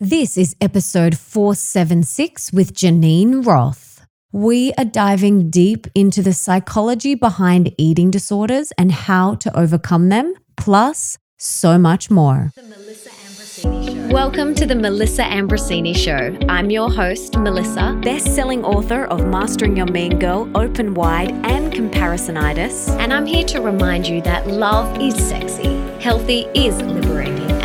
This is episode 476 with Geneen Roth. We are diving deep into the psychology behind eating disorders and how to overcome them, plus so much more. Welcome to the Melissa Ambrosini Show. I'm your host, Melissa, best selling author of Mastering Your Mean Girl, Open Wide, and Comparisonitis. And I'm here to remind you that love is sexy, healthy is liberating,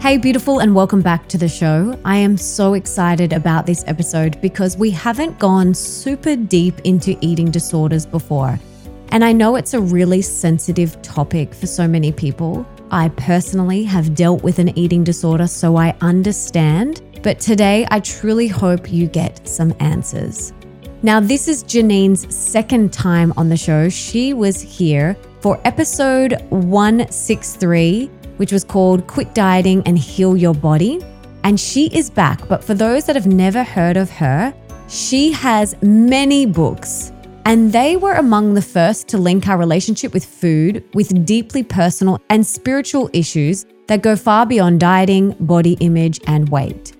Hey, beautiful, and welcome back to the show. I am so excited about this episode because we haven't gone super deep into eating disorders before. And I know it's a really sensitive topic for so many people. I personally have dealt with an eating disorder, so I understand. But today, I truly hope you get some answers. Now, this is Geneen's second time on the show. She was here for episode 163, which was called Quit Dieting and Heal Your Body. And she is back. But for those that have never heard of her, she has many books. And they were among the first to link our relationship with food with deeply personal and spiritual issues that go far beyond dieting, body image, and weight.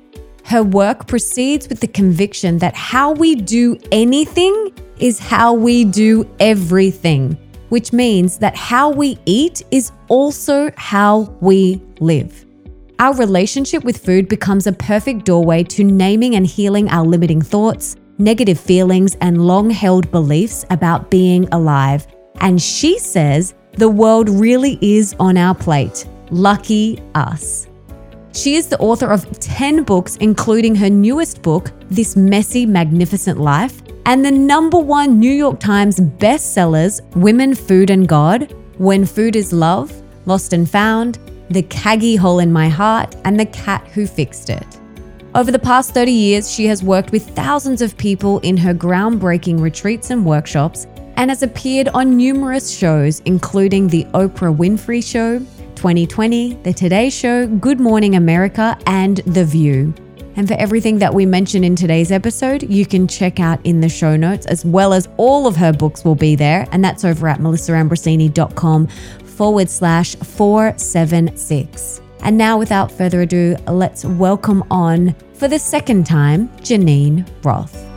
Her work proceeds with the conviction that how we do anything is how we do everything, which means that how we eat is also how we live. Our relationship with food becomes a perfect doorway to naming and healing our limiting thoughts, negative feelings, and long held beliefs about being alive. And she says the world really is on our plate. Lucky us. She is the author of 10 books, including her newest book, This Messy, Magnificent Life, and the number one New York Times bestsellers, Women, Food, and God, When Food is Love, Lost and Found, The Craggy Hole in My Heart, and The Cat Who Fixed It. Over the past 30 years, she has worked with thousands of people in her groundbreaking retreats and workshops and has appeared on numerous shows, including The Oprah Winfrey Show, 2020, The Today Show, Good Morning America, and The View. And for everything that we mentioned in today's episode, you can check out in the show notes, as well as all of her books will be there. And that's over at melissaambrosini.com forward slash 476. And now, without further ado, let's welcome on for the second time Geneen Roth.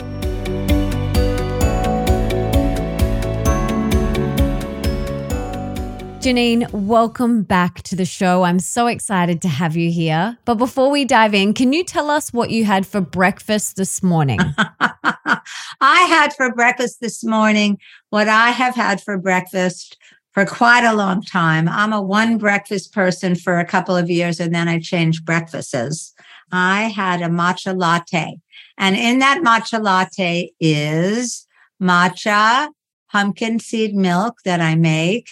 Geneen, welcome back to the show. I'm so excited to have you here. But before we dive in, can you tell us what you had for breakfast this morning? I had for breakfast this morning what I have had for breakfast for quite a long time. I'm a one breakfast person for a couple of years and then I changed breakfasts. I had a matcha latte. And in that matcha latte is matcha, pumpkin seed milk that I make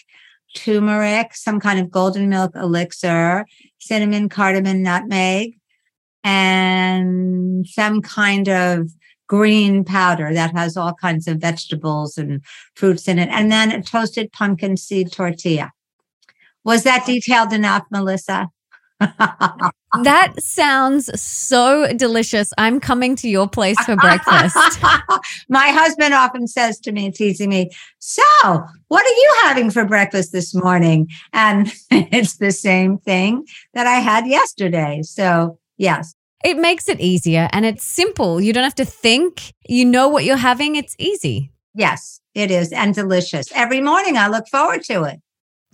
turmeric, some kind of golden milk elixir, cinnamon, cardamom, nutmeg, and some kind of green powder that has all kinds of vegetables and fruits in it, and then a toasted pumpkin seed tortilla. Was that detailed enough, Melissa? That sounds so delicious. I'm coming to your place for breakfast. My husband often says to me, teasing me, So, what are you having for breakfast this morning? And it's the same thing that I had yesterday. So, yes. It makes it easier and it's simple. You don't have to think. You know what you're having. It's easy. Yes, it is. And delicious. Every morning I look forward to it.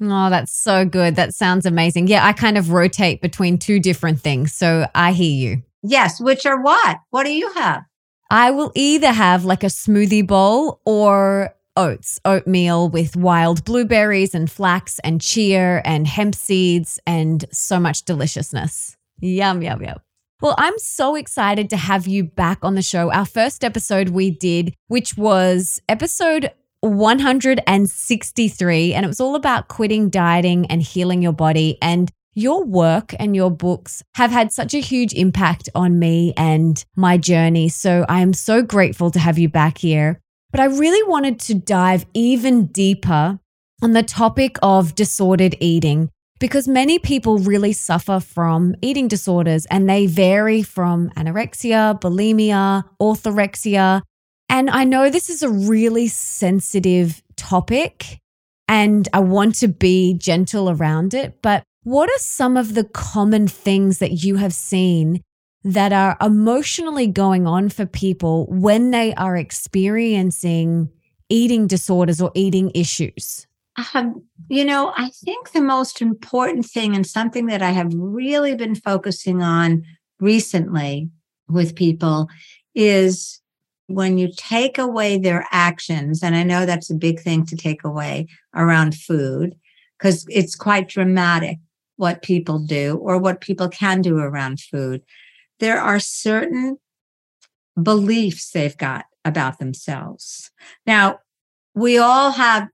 Oh, that's so good. That sounds amazing. Yeah, I kind of rotate between two different things. So I hear you. Yes, which are what? What do you have? I will either have like a smoothie bowl or oats, oatmeal with wild blueberries and flax and chia and hemp seeds and so much deliciousness. Yum, yum, yum. Well, I'm so excited to have you back on the show. Our first episode we did, which was episode 163, and it was all about quitting dieting and healing your body. And your work and your books have had such a huge impact on me and my journey. So I am so grateful to have you back here. But I really wanted to dive even deeper on the topic of disordered eating because many people really suffer from eating disorders and they vary from anorexia, bulimia, orthorexia. And I know this is a really sensitive topic and I want to be gentle around it, but what are some of the common things that you have seen that are emotionally going on for people when they are experiencing eating disorders or eating issues? Um, you know, I think the most important thing and something that I have really been focusing on recently with people is when you take away their actions, and I know that's a big thing to take away around food because it's quite dramatic what people do or what people can do around food. There are certain beliefs they've got about themselves. Now, we all have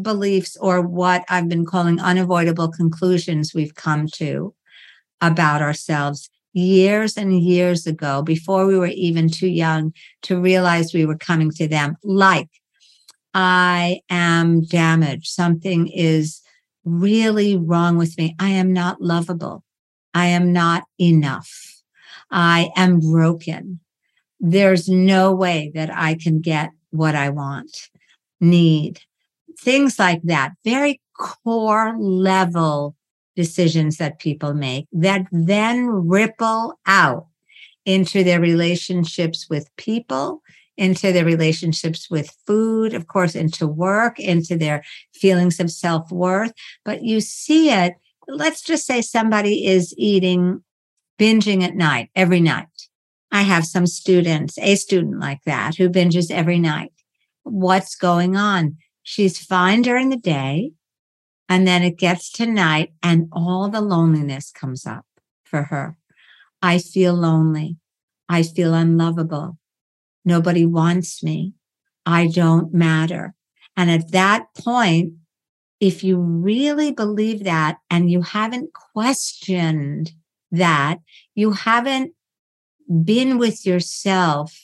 beliefs or what I've been calling unavoidable conclusions we've come to about ourselves years and years ago before we were even too young to realize we were coming to them like I am damaged. Something is really wrong with me. I am not lovable. I am not enough. I am broken. There's no way that I can get what I want, need, things like that. Very core level decisions that people make that then ripple out into their relationships with people, into their relationships with food, of course, into work, into their feelings of self worth. But you see it. Let's just say somebody is eating, binging at night, every night. I have some students, a student like that, who binges every night. What's going on? She's fine during the day. And then it gets to night and all the loneliness comes up for her. I feel lonely. I feel unlovable. Nobody wants me. I don't matter. And at that point, if you really believe that and you haven't questioned that, you haven't been with yourself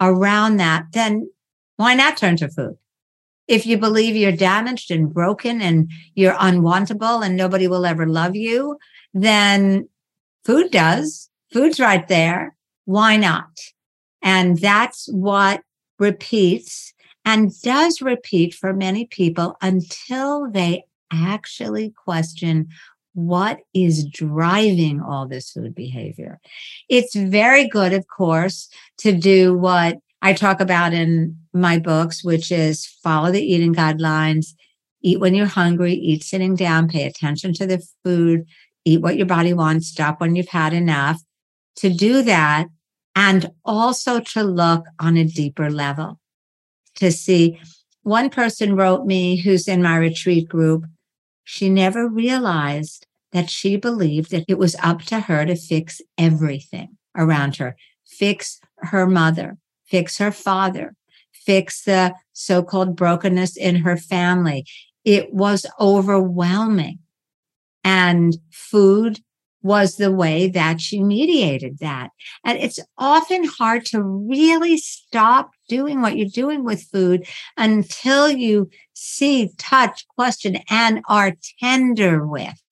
around that, then why not turn to food? If you believe you're damaged and broken and you're unwantable and nobody will ever love you, then food does. Food's right there. Why not? And that's what repeats and does repeat for many people until they actually question what is driving all this food behavior. It's very good, of course, to do what I talk about in my books, which is follow the eating guidelines, eat when you're hungry, eat sitting down, pay attention to the food, eat what your body wants, stop when you've had enough. To do that, and also to look on a deeper level to see. One person wrote me who's in my retreat group. She never realized that she believed that it was up to her to fix everything around her, fix her mother, fix her father, fix the so called brokenness in her family. It was overwhelming. And food was the way that she mediated that. And it's often hard to really stop doing what you're doing with food until you see, touch, question, and are tender with.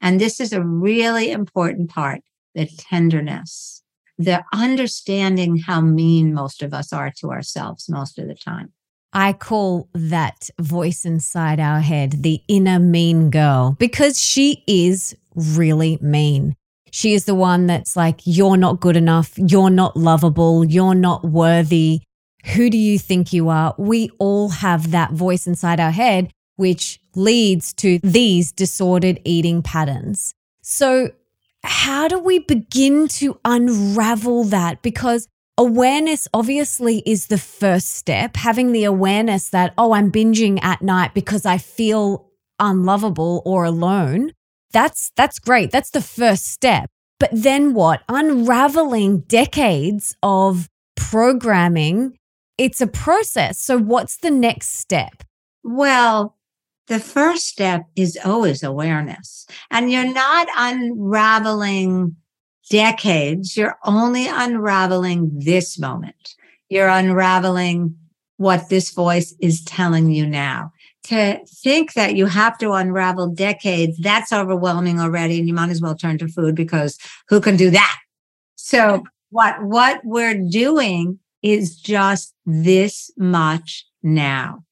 And this is a really important part the tenderness the understanding how mean most of us are to ourselves most of the time. I call that voice inside our head the inner mean girl because she is really mean. She is the one that's like, you're not good enough. You're not lovable. You're not worthy. Who do you think you are? We all have that voice inside our head, which leads to these disordered eating patterns. So how do we begin to unravel that? Because awareness obviously is the first step. Having the awareness that, oh, I'm binging at night because I feel unlovable or alone. That's, that's great. That's the first step. But then what? Unraveling decades of programming. It's a process. So what's the next step? Well, the first step is always awareness. And you're not unraveling decades, you're only unraveling this moment. You're unraveling what this voice is telling you now. to think that you have to unravel decades, that's overwhelming already. And you might as well turn to food because who can do that? So what, what we're doing is just this much now.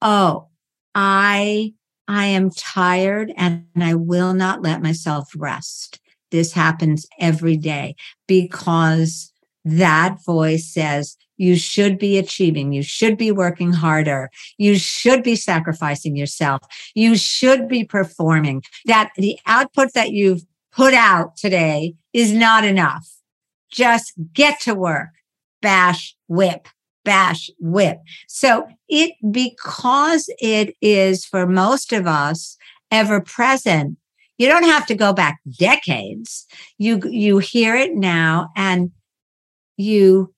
Oh, I, I am tired and I will not let myself rest. This happens every day because that voice says, you should be achieving. You should be working harder. You should be sacrificing yourself. You should be performing. That the output that you've put out today is not enough. Just get to work. Bash, whip, bash, whip. So it, because it is for most of us ever present, you don't have to go back decades. You, you hear it now and you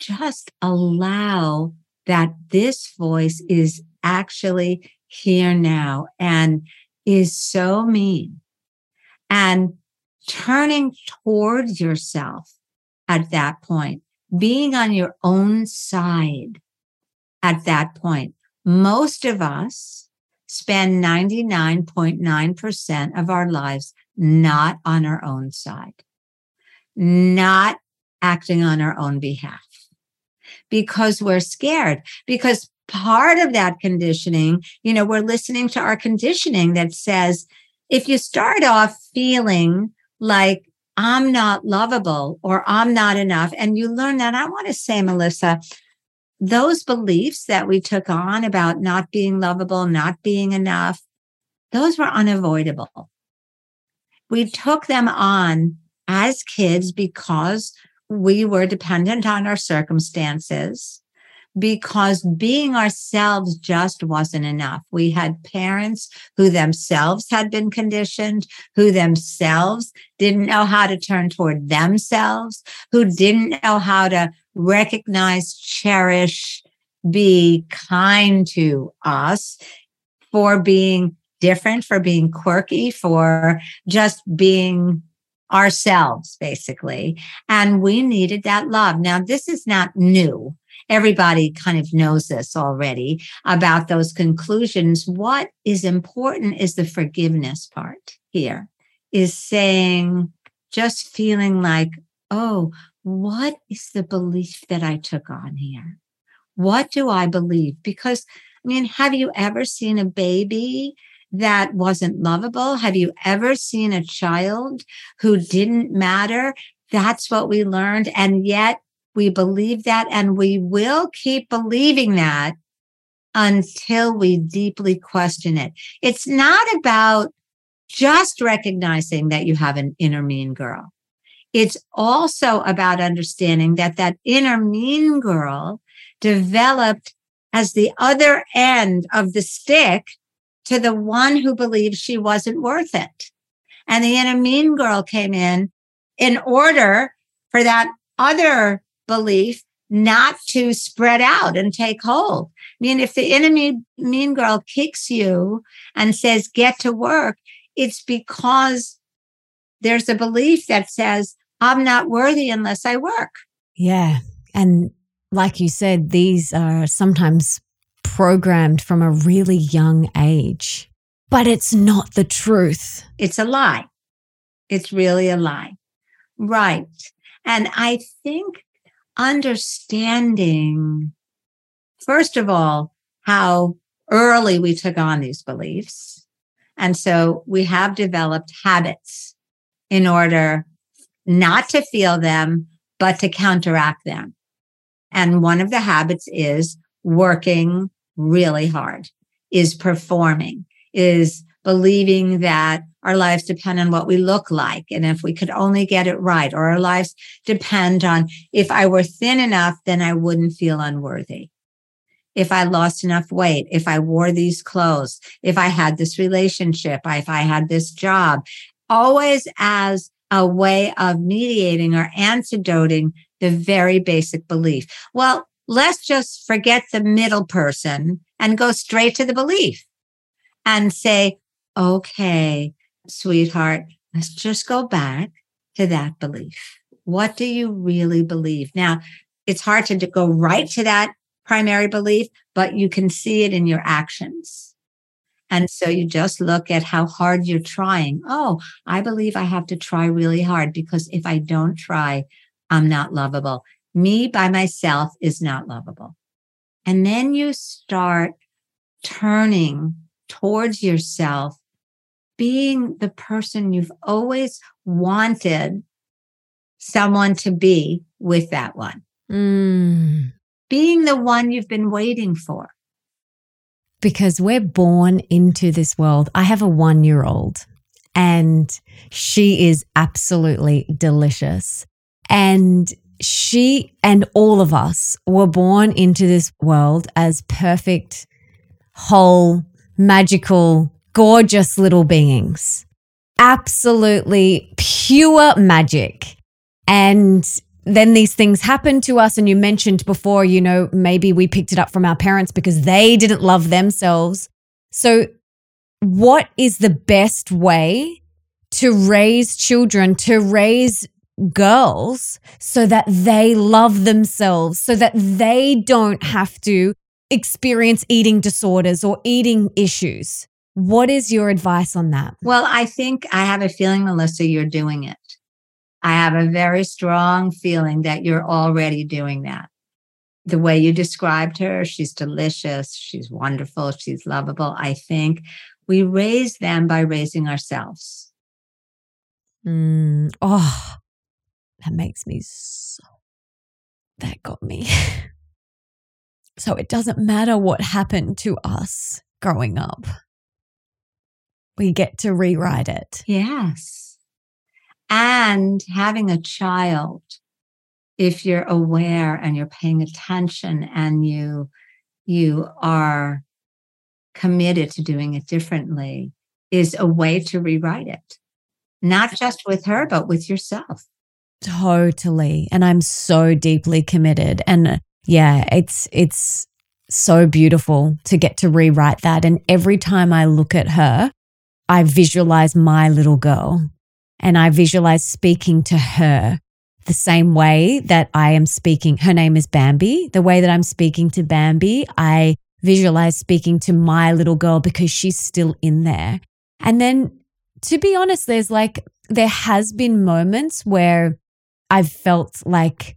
just allow that this voice is actually here now and is so mean and turning towards yourself at that point, being on your own side at that point. Most of us spend 99.9% of our lives not on our own side, not acting on our own behalf because we're scared. Because part of that conditioning, you know, we're listening to our conditioning that says, if you start off feeling like I'm not lovable or I'm not enough, and you learn that, I want to say, Melissa, those beliefs that we took on about not being lovable, not being enough, those were unavoidable. We took them on as kids because we were dependent on our circumstances because being ourselves just wasn't enough. We had parents who themselves had been conditioned, who themselves didn't know how to turn toward themselves, who didn't know how to recognize, cherish, be kind to us for being different, for being quirky, for just being ourselves, basically. And we needed that love. Now, this is not new. Everybody kind of knows this already about those conclusions. What is important is the forgiveness part here is saying, just feeling like, oh, what is the belief that I took on here? What do I believe? Because, I mean, have you ever seen a baby that wasn't lovable? Have you ever seen a child who didn't matter? That's what we learned. And yet we believe that and we will keep believing that until we deeply question it. It's not about just recognizing that you have an inner mean girl. It's also about understanding that that inner mean girl developed as the other end of the stick to the one who believed she wasn't worth it. And the inner mean girl came in in order for that other belief not to spread out and take hold. I mean, if the inner mean girl kicks you and says, get to work, it's because there's a belief that says, I'm not worthy unless I work. Yeah. And like you said, these are sometimes programmed from a really young age. But it's not the truth. It's a lie. It's really a lie. Right. And I think understanding, first of all, how early we took on these beliefs. And so we have developed habits in order not to feel them, but to counteract them. And one of the habits is working really hard, is performing, is believing that our lives depend on what we look like. And if we could only get it right, or our lives depend on if I were thin enough, then I wouldn't feel unworthy. If I lost enough weight, if I wore these clothes, if I had this relationship, if I had this job, always as a way of mediating or antidoting the very basic belief. Well, let's just forget the middle person and go straight to the belief and say, okay, sweetheart, let's just go back to that belief. What do you really believe? Now, it's hard to go right to that primary belief, but you can see it in your actions. And so you just look at how hard you're trying. Oh, I believe I have to try really hard because if I don't try, I'm not lovable. Me by myself is not lovable. And then you start turning towards yourself, being the person you've always wanted someone to be with that one. Mm. Being the one you've been waiting for. Because we're born into this world. I have a one year old and she is absolutely delicious. And she and all of us were born into this world as perfect, whole, magical, gorgeous little beings. Absolutely pure magic. And then these things happen to us. And you mentioned before, you know, maybe we picked it up from our parents because they didn't love themselves. So, what is the best way to raise children, to raise girls so that they love themselves, so that they don't have to experience eating disorders or eating issues. What is your advice on that? Well, I think I have a feeling, Melissa, you're doing it. I have a very strong feeling that you're already doing that. The way you described her, she's delicious, she's wonderful, she's lovable. I think we raise them by raising ourselves. Mm, oh, that makes me so, that got me. so it doesn't matter what happened to us growing up, we get to rewrite it. Yes. And having a child, if you're aware and you're paying attention and you, you are committed to doing it differently, is a way to rewrite it, not just with her, but with yourself. Totally. And I'm so deeply committed. And uh, yeah, it's, it's so beautiful to get to rewrite that. And every time I look at her, I visualize my little girl and I visualize speaking to her the same way that I am speaking. Her name is Bambi. The way that I'm speaking to Bambi, I visualize speaking to my little girl because she's still in there. And then to be honest, there's like, there has been moments where I've felt like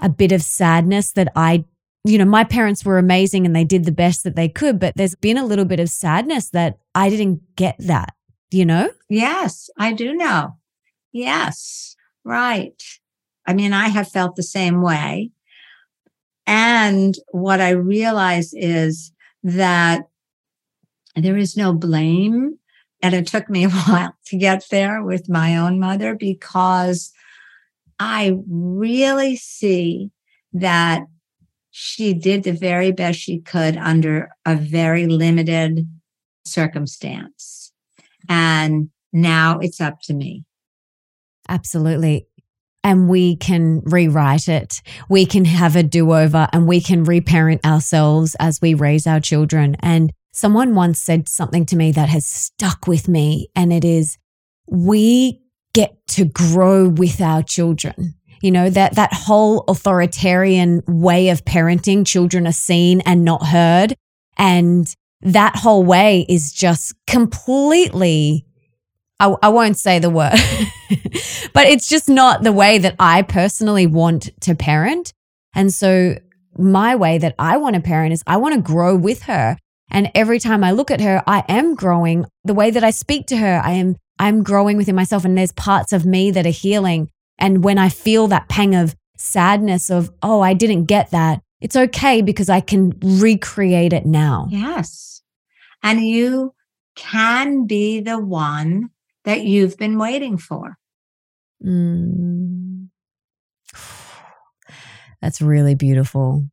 a bit of sadness that I, you know, my parents were amazing and they did the best that they could, but there's been a little bit of sadness that I didn't get that, you know? Yes, I do know. Yes, right. I mean, I have felt the same way. And what I realize is that there is no blame. And it took me a while to get there with my own mother because I really see that she did the very best she could under a very limited circumstance. And now it's up to me. Absolutely. And we can rewrite it. We can have a do over and we can reparent ourselves as we raise our children. And someone once said something to me that has stuck with me. And it is, we get to grow with our children. You know, that, that whole authoritarian way of parenting, children are seen and not heard. And that whole way is just completely, I, I won't say the word, but it's just not the way that I personally want to parent. And so my way that I want to parent is I want to grow with her. And every time I look at her, I am growing. The way that I speak to her, I am I'm growing within myself and there's parts of me that are healing. And when I feel that pang of sadness of, oh, I didn't get that, it's okay because I can recreate it now. Yes. And you can be the one that you've been waiting for. Mm. That's really beautiful.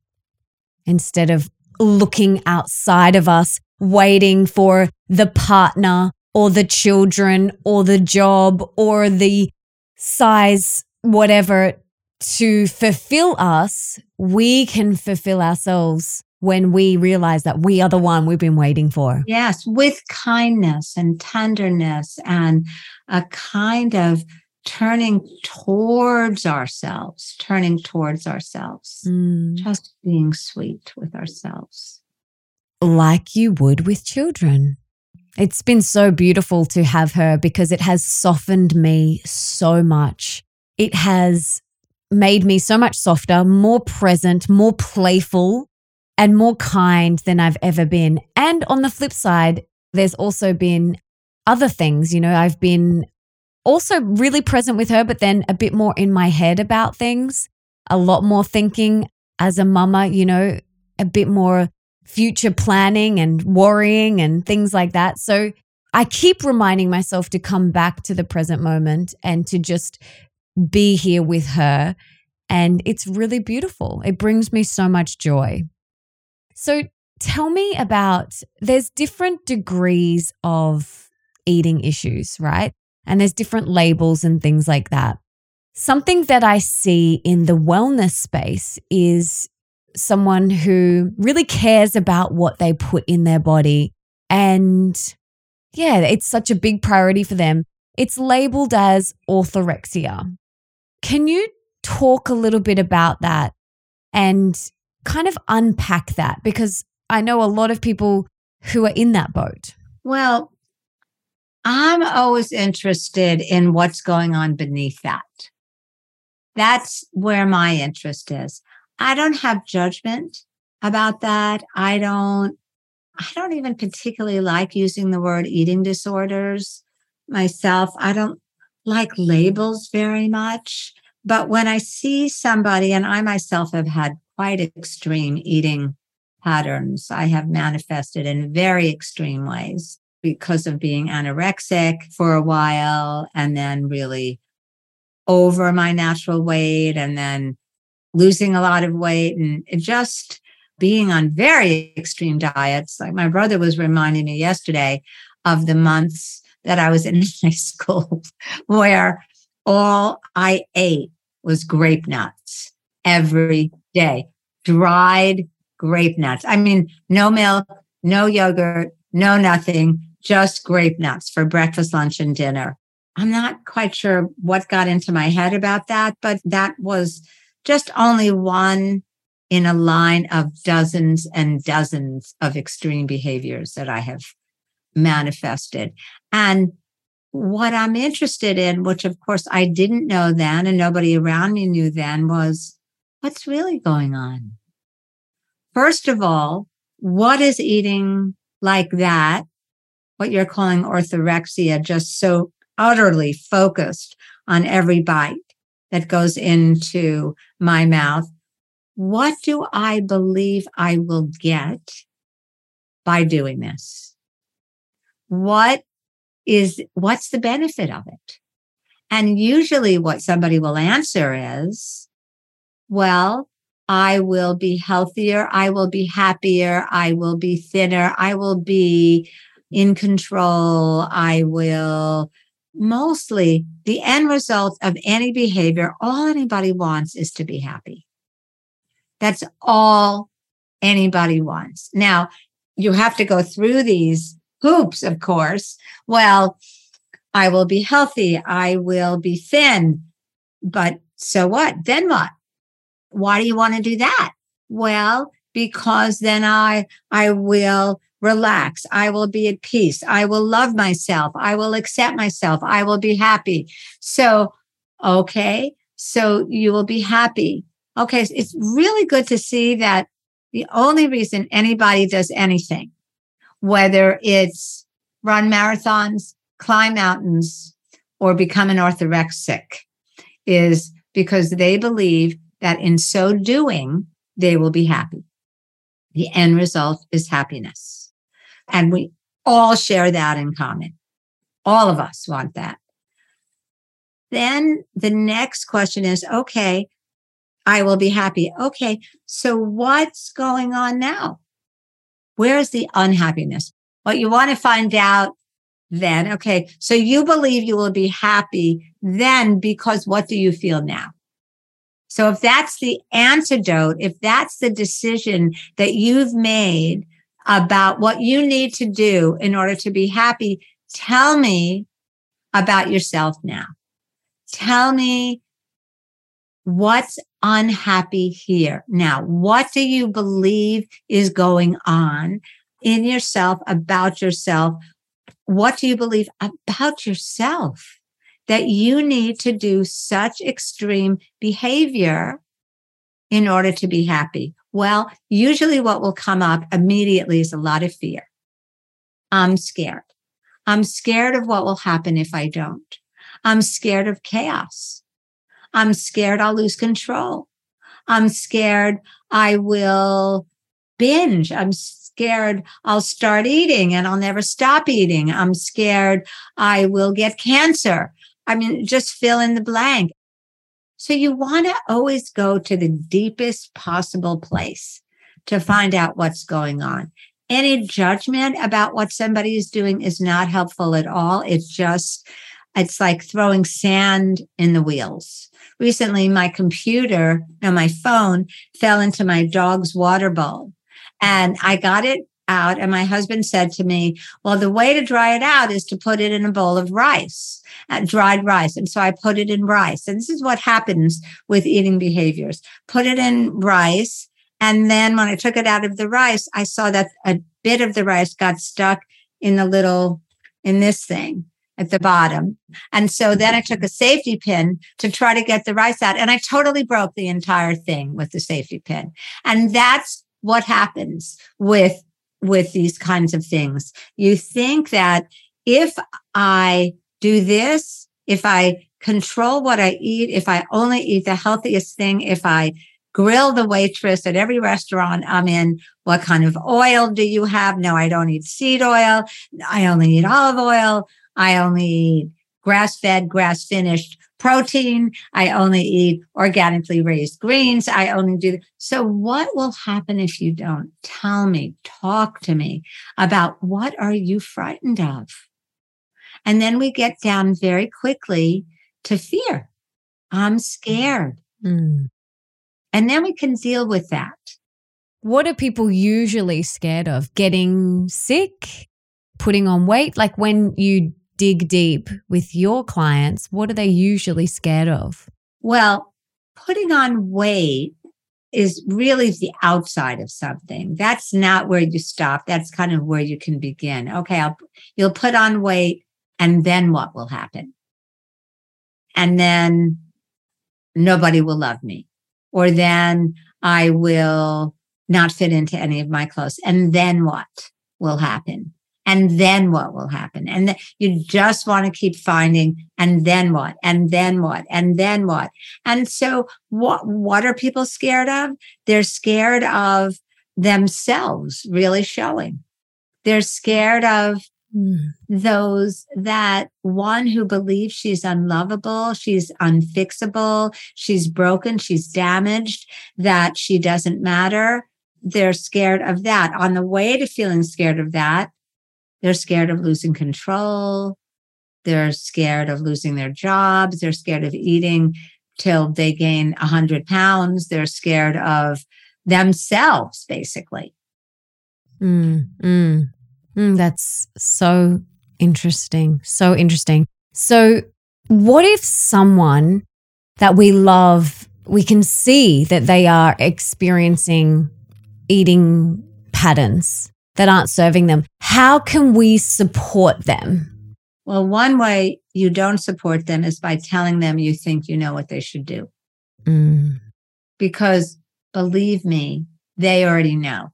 Instead of looking outside of us, waiting for the partner or the children or the job or the size, whatever, to fulfill us, we can fulfill ourselves when we realize that we are the one we've been waiting for. Yes, with kindness and tenderness and a kind of turning towards ourselves, turning towards ourselves, Mm. just being sweet with ourselves. Like you would with children. It's been so beautiful to have her because it has softened me so much. It has made me so much softer, more present, more playful, and more kind than I've ever been. And on the flip side, there's also been other things. You know, I've been also really present with her, but then a bit more in my head about things, a lot more thinking as a mama, you know, a bit more future planning and worrying and things like that. So I keep reminding myself to come back to the present moment and to just be here with her. And it's really beautiful. It brings me so much joy. So tell me about there's different degrees of eating issues, right? And there's different labels and things like that. Something that I see in the wellness space is someone who really cares about what they put in their body. And yeah, it's such a big priority for them. It's labeled as orthorexia. Can you talk a little bit about that and kind of unpack that? Because I know a lot of people who are in that boat. Well, I'm always interested in what's going on beneath that. That's where my interest is. I don't have judgment about that. I don't, I don't even particularly like using the word eating disorders myself. I don't like labels very much. But when I see somebody, and I myself have had quite extreme eating patterns, I have manifested in very extreme ways because of being anorexic for a while and then really over my natural weight and then losing a lot of weight and just being on very extreme diets. Like my brother was reminding me yesterday of the months that I was in high school where all I ate was grape nuts every day, dried grape nuts. I mean, no milk, no yogurt, no nothing, just grape nuts for breakfast, lunch, and dinner. I'm not quite sure what got into my head about that, but that was just only one in a line of dozens and dozens of extreme behaviors that I have manifested. And what I'm interested in, which of course I didn't know then and nobody around me knew then, was what's really going on? First of all, what is eating like that, what you're calling orthorexia, just so utterly focused on every bite that goes into my mouth? What do I believe I will get by doing this? What is, what's the benefit of it? And usually what somebody will answer is, well, I will be healthier. I will be happier. I will be thinner. I will be in control. I will mostly the end result of any behavior. All anybody wants is to be happy. That's all anybody wants. Now you have to go through these hoops, of course. Well, I will be healthy. I will be thin. But so what? Then what? Why do you want to do that? Well, because then I, I will relax. I will be at peace. I will love myself. I will accept myself. I will be happy. So, okay. So you will be happy. Okay. It's really good to see that the only reason anybody does anything, whether it's run marathons, climb mountains, or become an orthorexic, is because they believe that in so doing, they will be happy. The end result is happiness. And we all share that in common. All of us want that. Then the next question is okay, I will be happy. Okay, so what's going on now? Where's the unhappiness? What you want to find out then, okay, so you believe you will be happy then because what do you feel now? So if that's the antidote, if that's the decision that you've made about what you need to do in order to be happy, tell me about yourself now. Tell me what's unhappy here. Now, what do you believe is going on in yourself about yourself? What do you believe about yourself that you need to do such extreme behavior in order to be happy? Well, usually what will come up immediately is a lot of fear. I'm scared. I'm scared of what will happen if I don't. I'm scared of chaos. I'm scared I'll lose control. I'm scared I will binge. I'm scared I'll start eating and I'll never stop eating. I'm scared I will get cancer. I mean, just fill in the blank. So you want to always go to the deepest possible place to find out what's going on. Any judgment about what somebody is doing is not helpful at all. It's just, it's like throwing sand in the wheels. Recently, my computer, no, my phone fell into my dog's water bowl and I got it out. And my husband said to me, well, the way to dry it out is to put it in a bowl of rice, uh, dried rice. And so I put it in rice. And this is what happens with eating behaviors. Put it in rice. And then when I took it out of the rice, I saw that a bit of the rice got stuck in the little, in this thing at the bottom. And so then I took a safety pin to try to get the rice out. And I totally broke the entire thing with the safety pin. And that's what happens with with these kinds of things. You think that if I do this, if I control what I eat, if I only eat the healthiest thing, if I grill the waitress at every restaurant I'm in, what kind of oil do you have? No, I don't eat seed oil. I only eat olive oil. I only eat grass fed, grass finished protein. I only eat organically raised greens. I only do. So what will happen if you don't? Tell me, talk to me about what are you frightened of? And then we get down very quickly to fear. I'm scared. Mm. And then we can deal with that. What are people usually scared of? Getting sick? Putting on weight? Like when you dig deep with your clients, what are they usually scared of? Well, putting on weight is really the outside of something. That's not where you stop. That's kind of where you can begin. Okay, I'll, you'll put on weight and then what will happen? And then nobody will love me. Or then I will not fit into any of my clothes. And then what will happen? And then what will happen? And th- you just want to keep finding, and then what? And then what? And then what? And so what, what are people scared of? They're scared of themselves really showing. They're scared of mm. those that one who believes she's unlovable, she's unfixable, she's broken, she's damaged, that she doesn't matter. They're scared of that. On the way to feeling scared of that, they're scared of losing control. They're scared of losing their jobs. They're scared of eating till they gain 100 pounds. They're scared of themselves, basically. Mm, mm, mm, that's so interesting. So interesting. So, what if someone that we love, we can see that they are experiencing eating patterns that aren't serving them. How can we support them? Well, one way you don't support them is by telling them you think you know what they should do. Mm. Because believe me, they already know.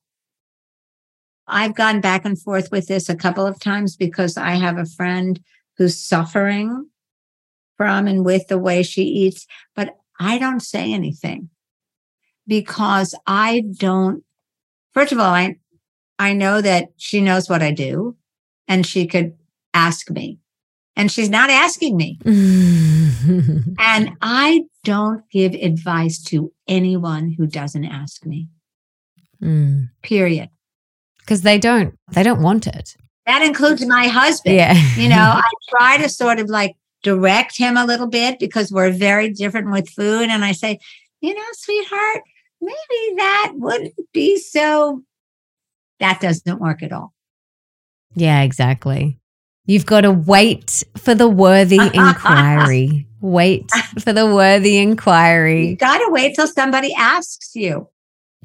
I've gone back and forth with this a couple of times because I have a friend who's suffering from and with the way she eats, but I don't say anything because I don't, first of all, I, I know that she knows what I do and she could ask me. And she's not asking me. and I don't give advice to anyone who doesn't ask me. Mm. Period. Because they don't, they don't want it. That includes my husband. Yeah. you know, I try to sort of like direct him a little bit because we're very different with food. And I say, you know, sweetheart, maybe that wouldn't be so that doesn't work at all. Yeah, exactly. You've got to wait for the worthy inquiry. Wait for the worthy inquiry. You got to wait till somebody asks you.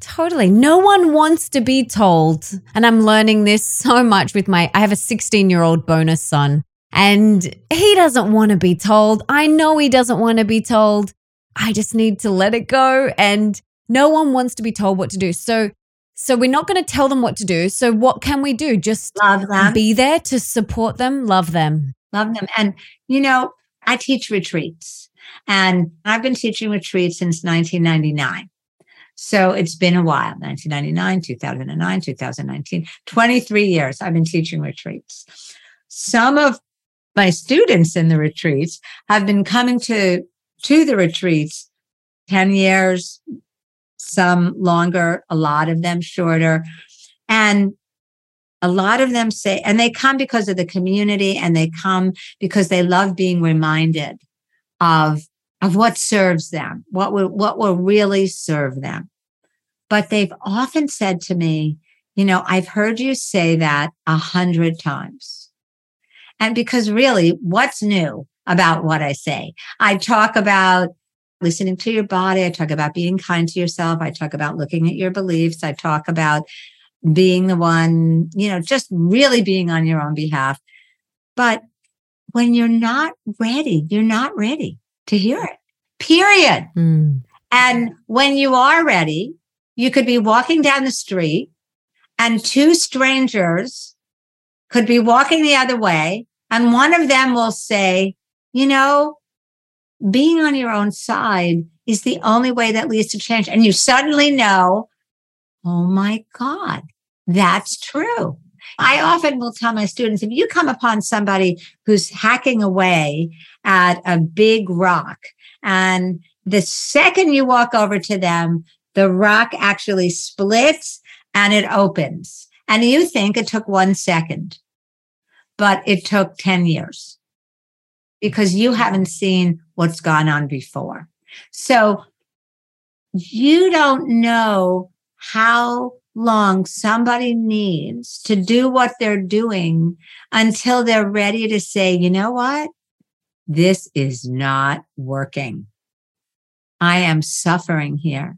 Totally. No one wants to be told. And I'm learning this so much with my, I have a 16 year old bonus son, and he doesn't want to be told. I know he doesn't want to be told. I just need to let it go. And no one wants to be told what to do. So, so we're not going to tell them what to do. So what can we do? Just love them. Be there to support them, love them. Love them. And you know, I teach retreats and I've been teaching retreats since 1999. So it's been a while 1999, 2009, 2019, 23 years I've been teaching retreats. Some of my students in the retreats have been coming to, to the retreats 10 years, some longer, a lot of them shorter. And a lot of them say, and they come because of the community and they come because they love being reminded of, of what serves them, what will, what will really serve them. But they've often said to me, you know, I've heard you say that a hundred times. And because really, what's new about what I say? I talk about listening to your body. I talk about being kind to yourself. I talk about looking at your beliefs. I talk about being the one, you know, just really being on your own behalf. But when you're not ready, you're not ready to hear it, period. Mm. And when you are ready, you could be walking down the street and two strangers could be walking the other way. And one of them will say, you know, being on your own side is the only way that leads to change. And you suddenly know, oh my God, that's true. I often will tell my students if you come upon somebody who's hacking away at a big rock, and the second you walk over to them, the rock actually splits and it opens. And you think it took one second, but it took 10 years because you haven't seen what's gone on before. So you don't know how long somebody needs to do what they're doing until they're ready to say, you know what? This is not working. I am suffering here.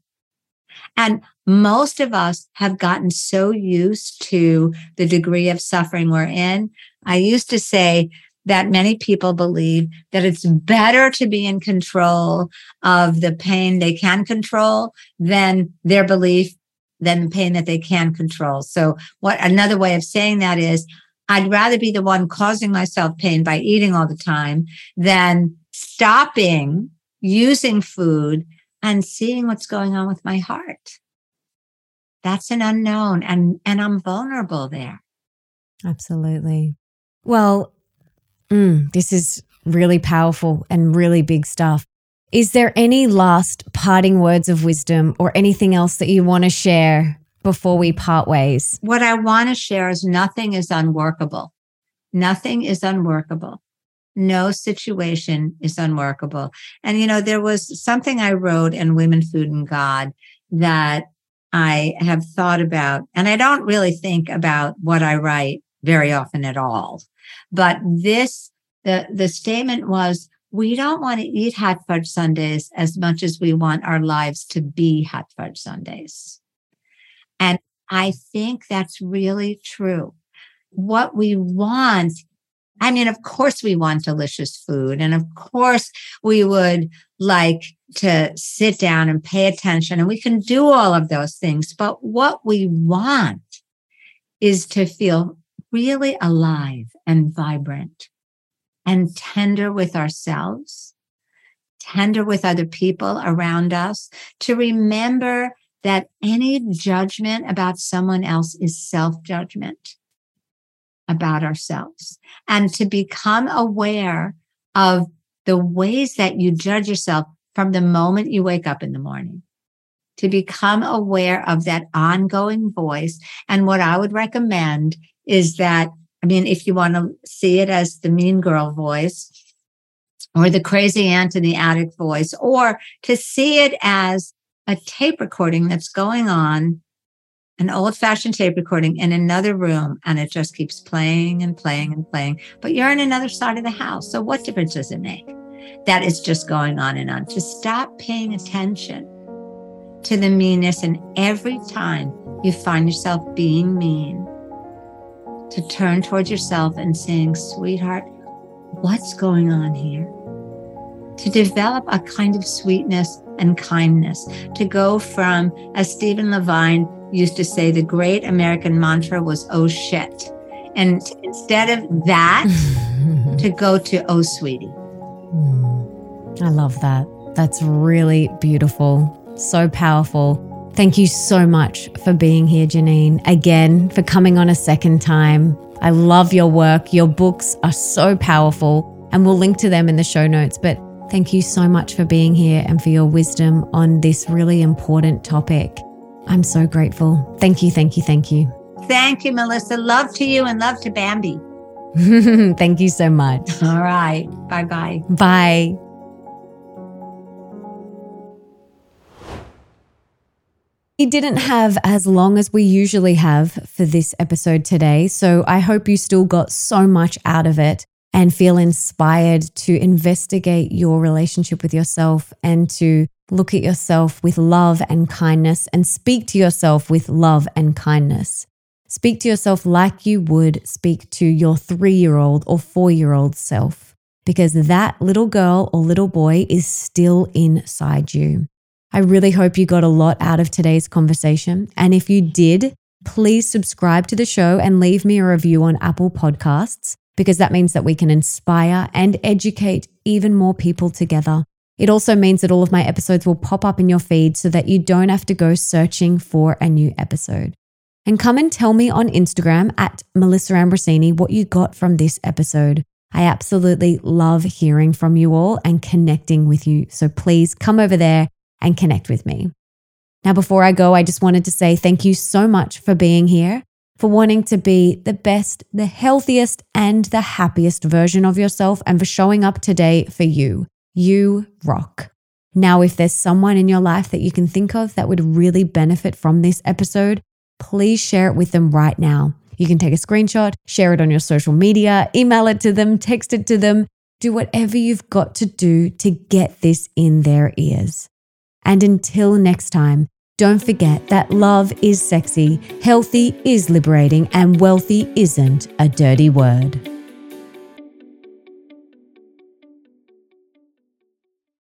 And most of us have gotten so used to the degree of suffering we're in. I used to say that many people believe that it's better to be in control of the pain they can control than their belief than the pain that they can control. So what another way of saying that is I'd rather be the one causing myself pain by eating all the time than stopping using food and seeing what's going on with my heart. That's an unknown and and I'm vulnerable there. Absolutely. Well, mm, this is really powerful and really big stuff. Is there any last parting words of wisdom or anything else that you want to share before we part ways? What I want to share is nothing is unworkable. Nothing is unworkable. No situation is unworkable. And, you know, there was something I wrote in Women, Food, and God that I have thought about, and I don't really think about what I write very often at all. But this, the, the statement was, we don't want to eat hot fudge sundaes as much as we want our lives to be hot fudge sundaes. And I think that's really true. What we want, I mean, of course we want delicious food. And of course we would like to sit down and pay attention and we can do all of those things. But what we want is to feel really alive and vibrant and tender with ourselves, tender with other people around us, to remember that any judgment about someone else is self judgment about ourselves and to become aware of the ways that you judge yourself from the moment you wake up in the morning to become aware of that ongoing voice. And what I would recommend is that I mean, if you want to see it as the mean girl voice or the crazy aunt in the attic voice, or to see it as a tape recording that's going on, an old fashioned tape recording in another room, and it just keeps playing and playing and playing. But you're in another side of the house. So what difference does it make? that is just going on and on. To stop paying attention to the meanness. And every time you find yourself being mean, to turn towards yourself and saying, sweetheart, what's going on here? To develop a kind of sweetness and kindness, to go from, as Stephen Levine used to say, the great American mantra was, oh shit. And instead of that, to go to, oh sweetie. Mm. I love that. That's really beautiful. So powerful. Thank you so much for being here, Geneen. Again, for coming on a second time. I love your work. Your books are so powerful, and we'll link to them in the show notes. But thank you so much for being here and for your wisdom on this really important topic. I'm so grateful. Thank you, thank you, thank you. Thank you, Melissa. Love to you and love to Bambi. thank you so much. All right. Bye bye. Bye. We didn't have as long as we usually have for this episode today, so I hope you still got so much out of it and feel inspired to investigate your relationship with yourself and to look at yourself with love and kindness and speak to yourself with love and kindness. Speak to yourself like you would speak to your three year old or four year old self, because that little girl or little boy is still inside you. I really hope you got a lot out of today's conversation. And if you did, please subscribe to the show and leave me a review on Apple Podcasts because that means that we can inspire and educate even more people together. It also means that all of my episodes will pop up in your feed so that you don't have to go searching for a new episode. And come and tell me on Instagram at Melissa Ambrosini what you got from this episode. I absolutely love hearing from you all and connecting with you. So please come over there and connect with me. Now, before I go, I just wanted to say thank you so much for being here, for wanting to be the best, the healthiest, and the happiest version of yourself, and for showing up today for you. You rock. Now, if there's someone in your life that you can think of that would really benefit from this episode, please share it with them right now. You can take a screenshot, share it on your social media, email it to them, text it to them, do whatever you've got to do to get this in their ears. And until next time, don't forget that love is sexy, healthy is liberating, and wealthy isn't a dirty word.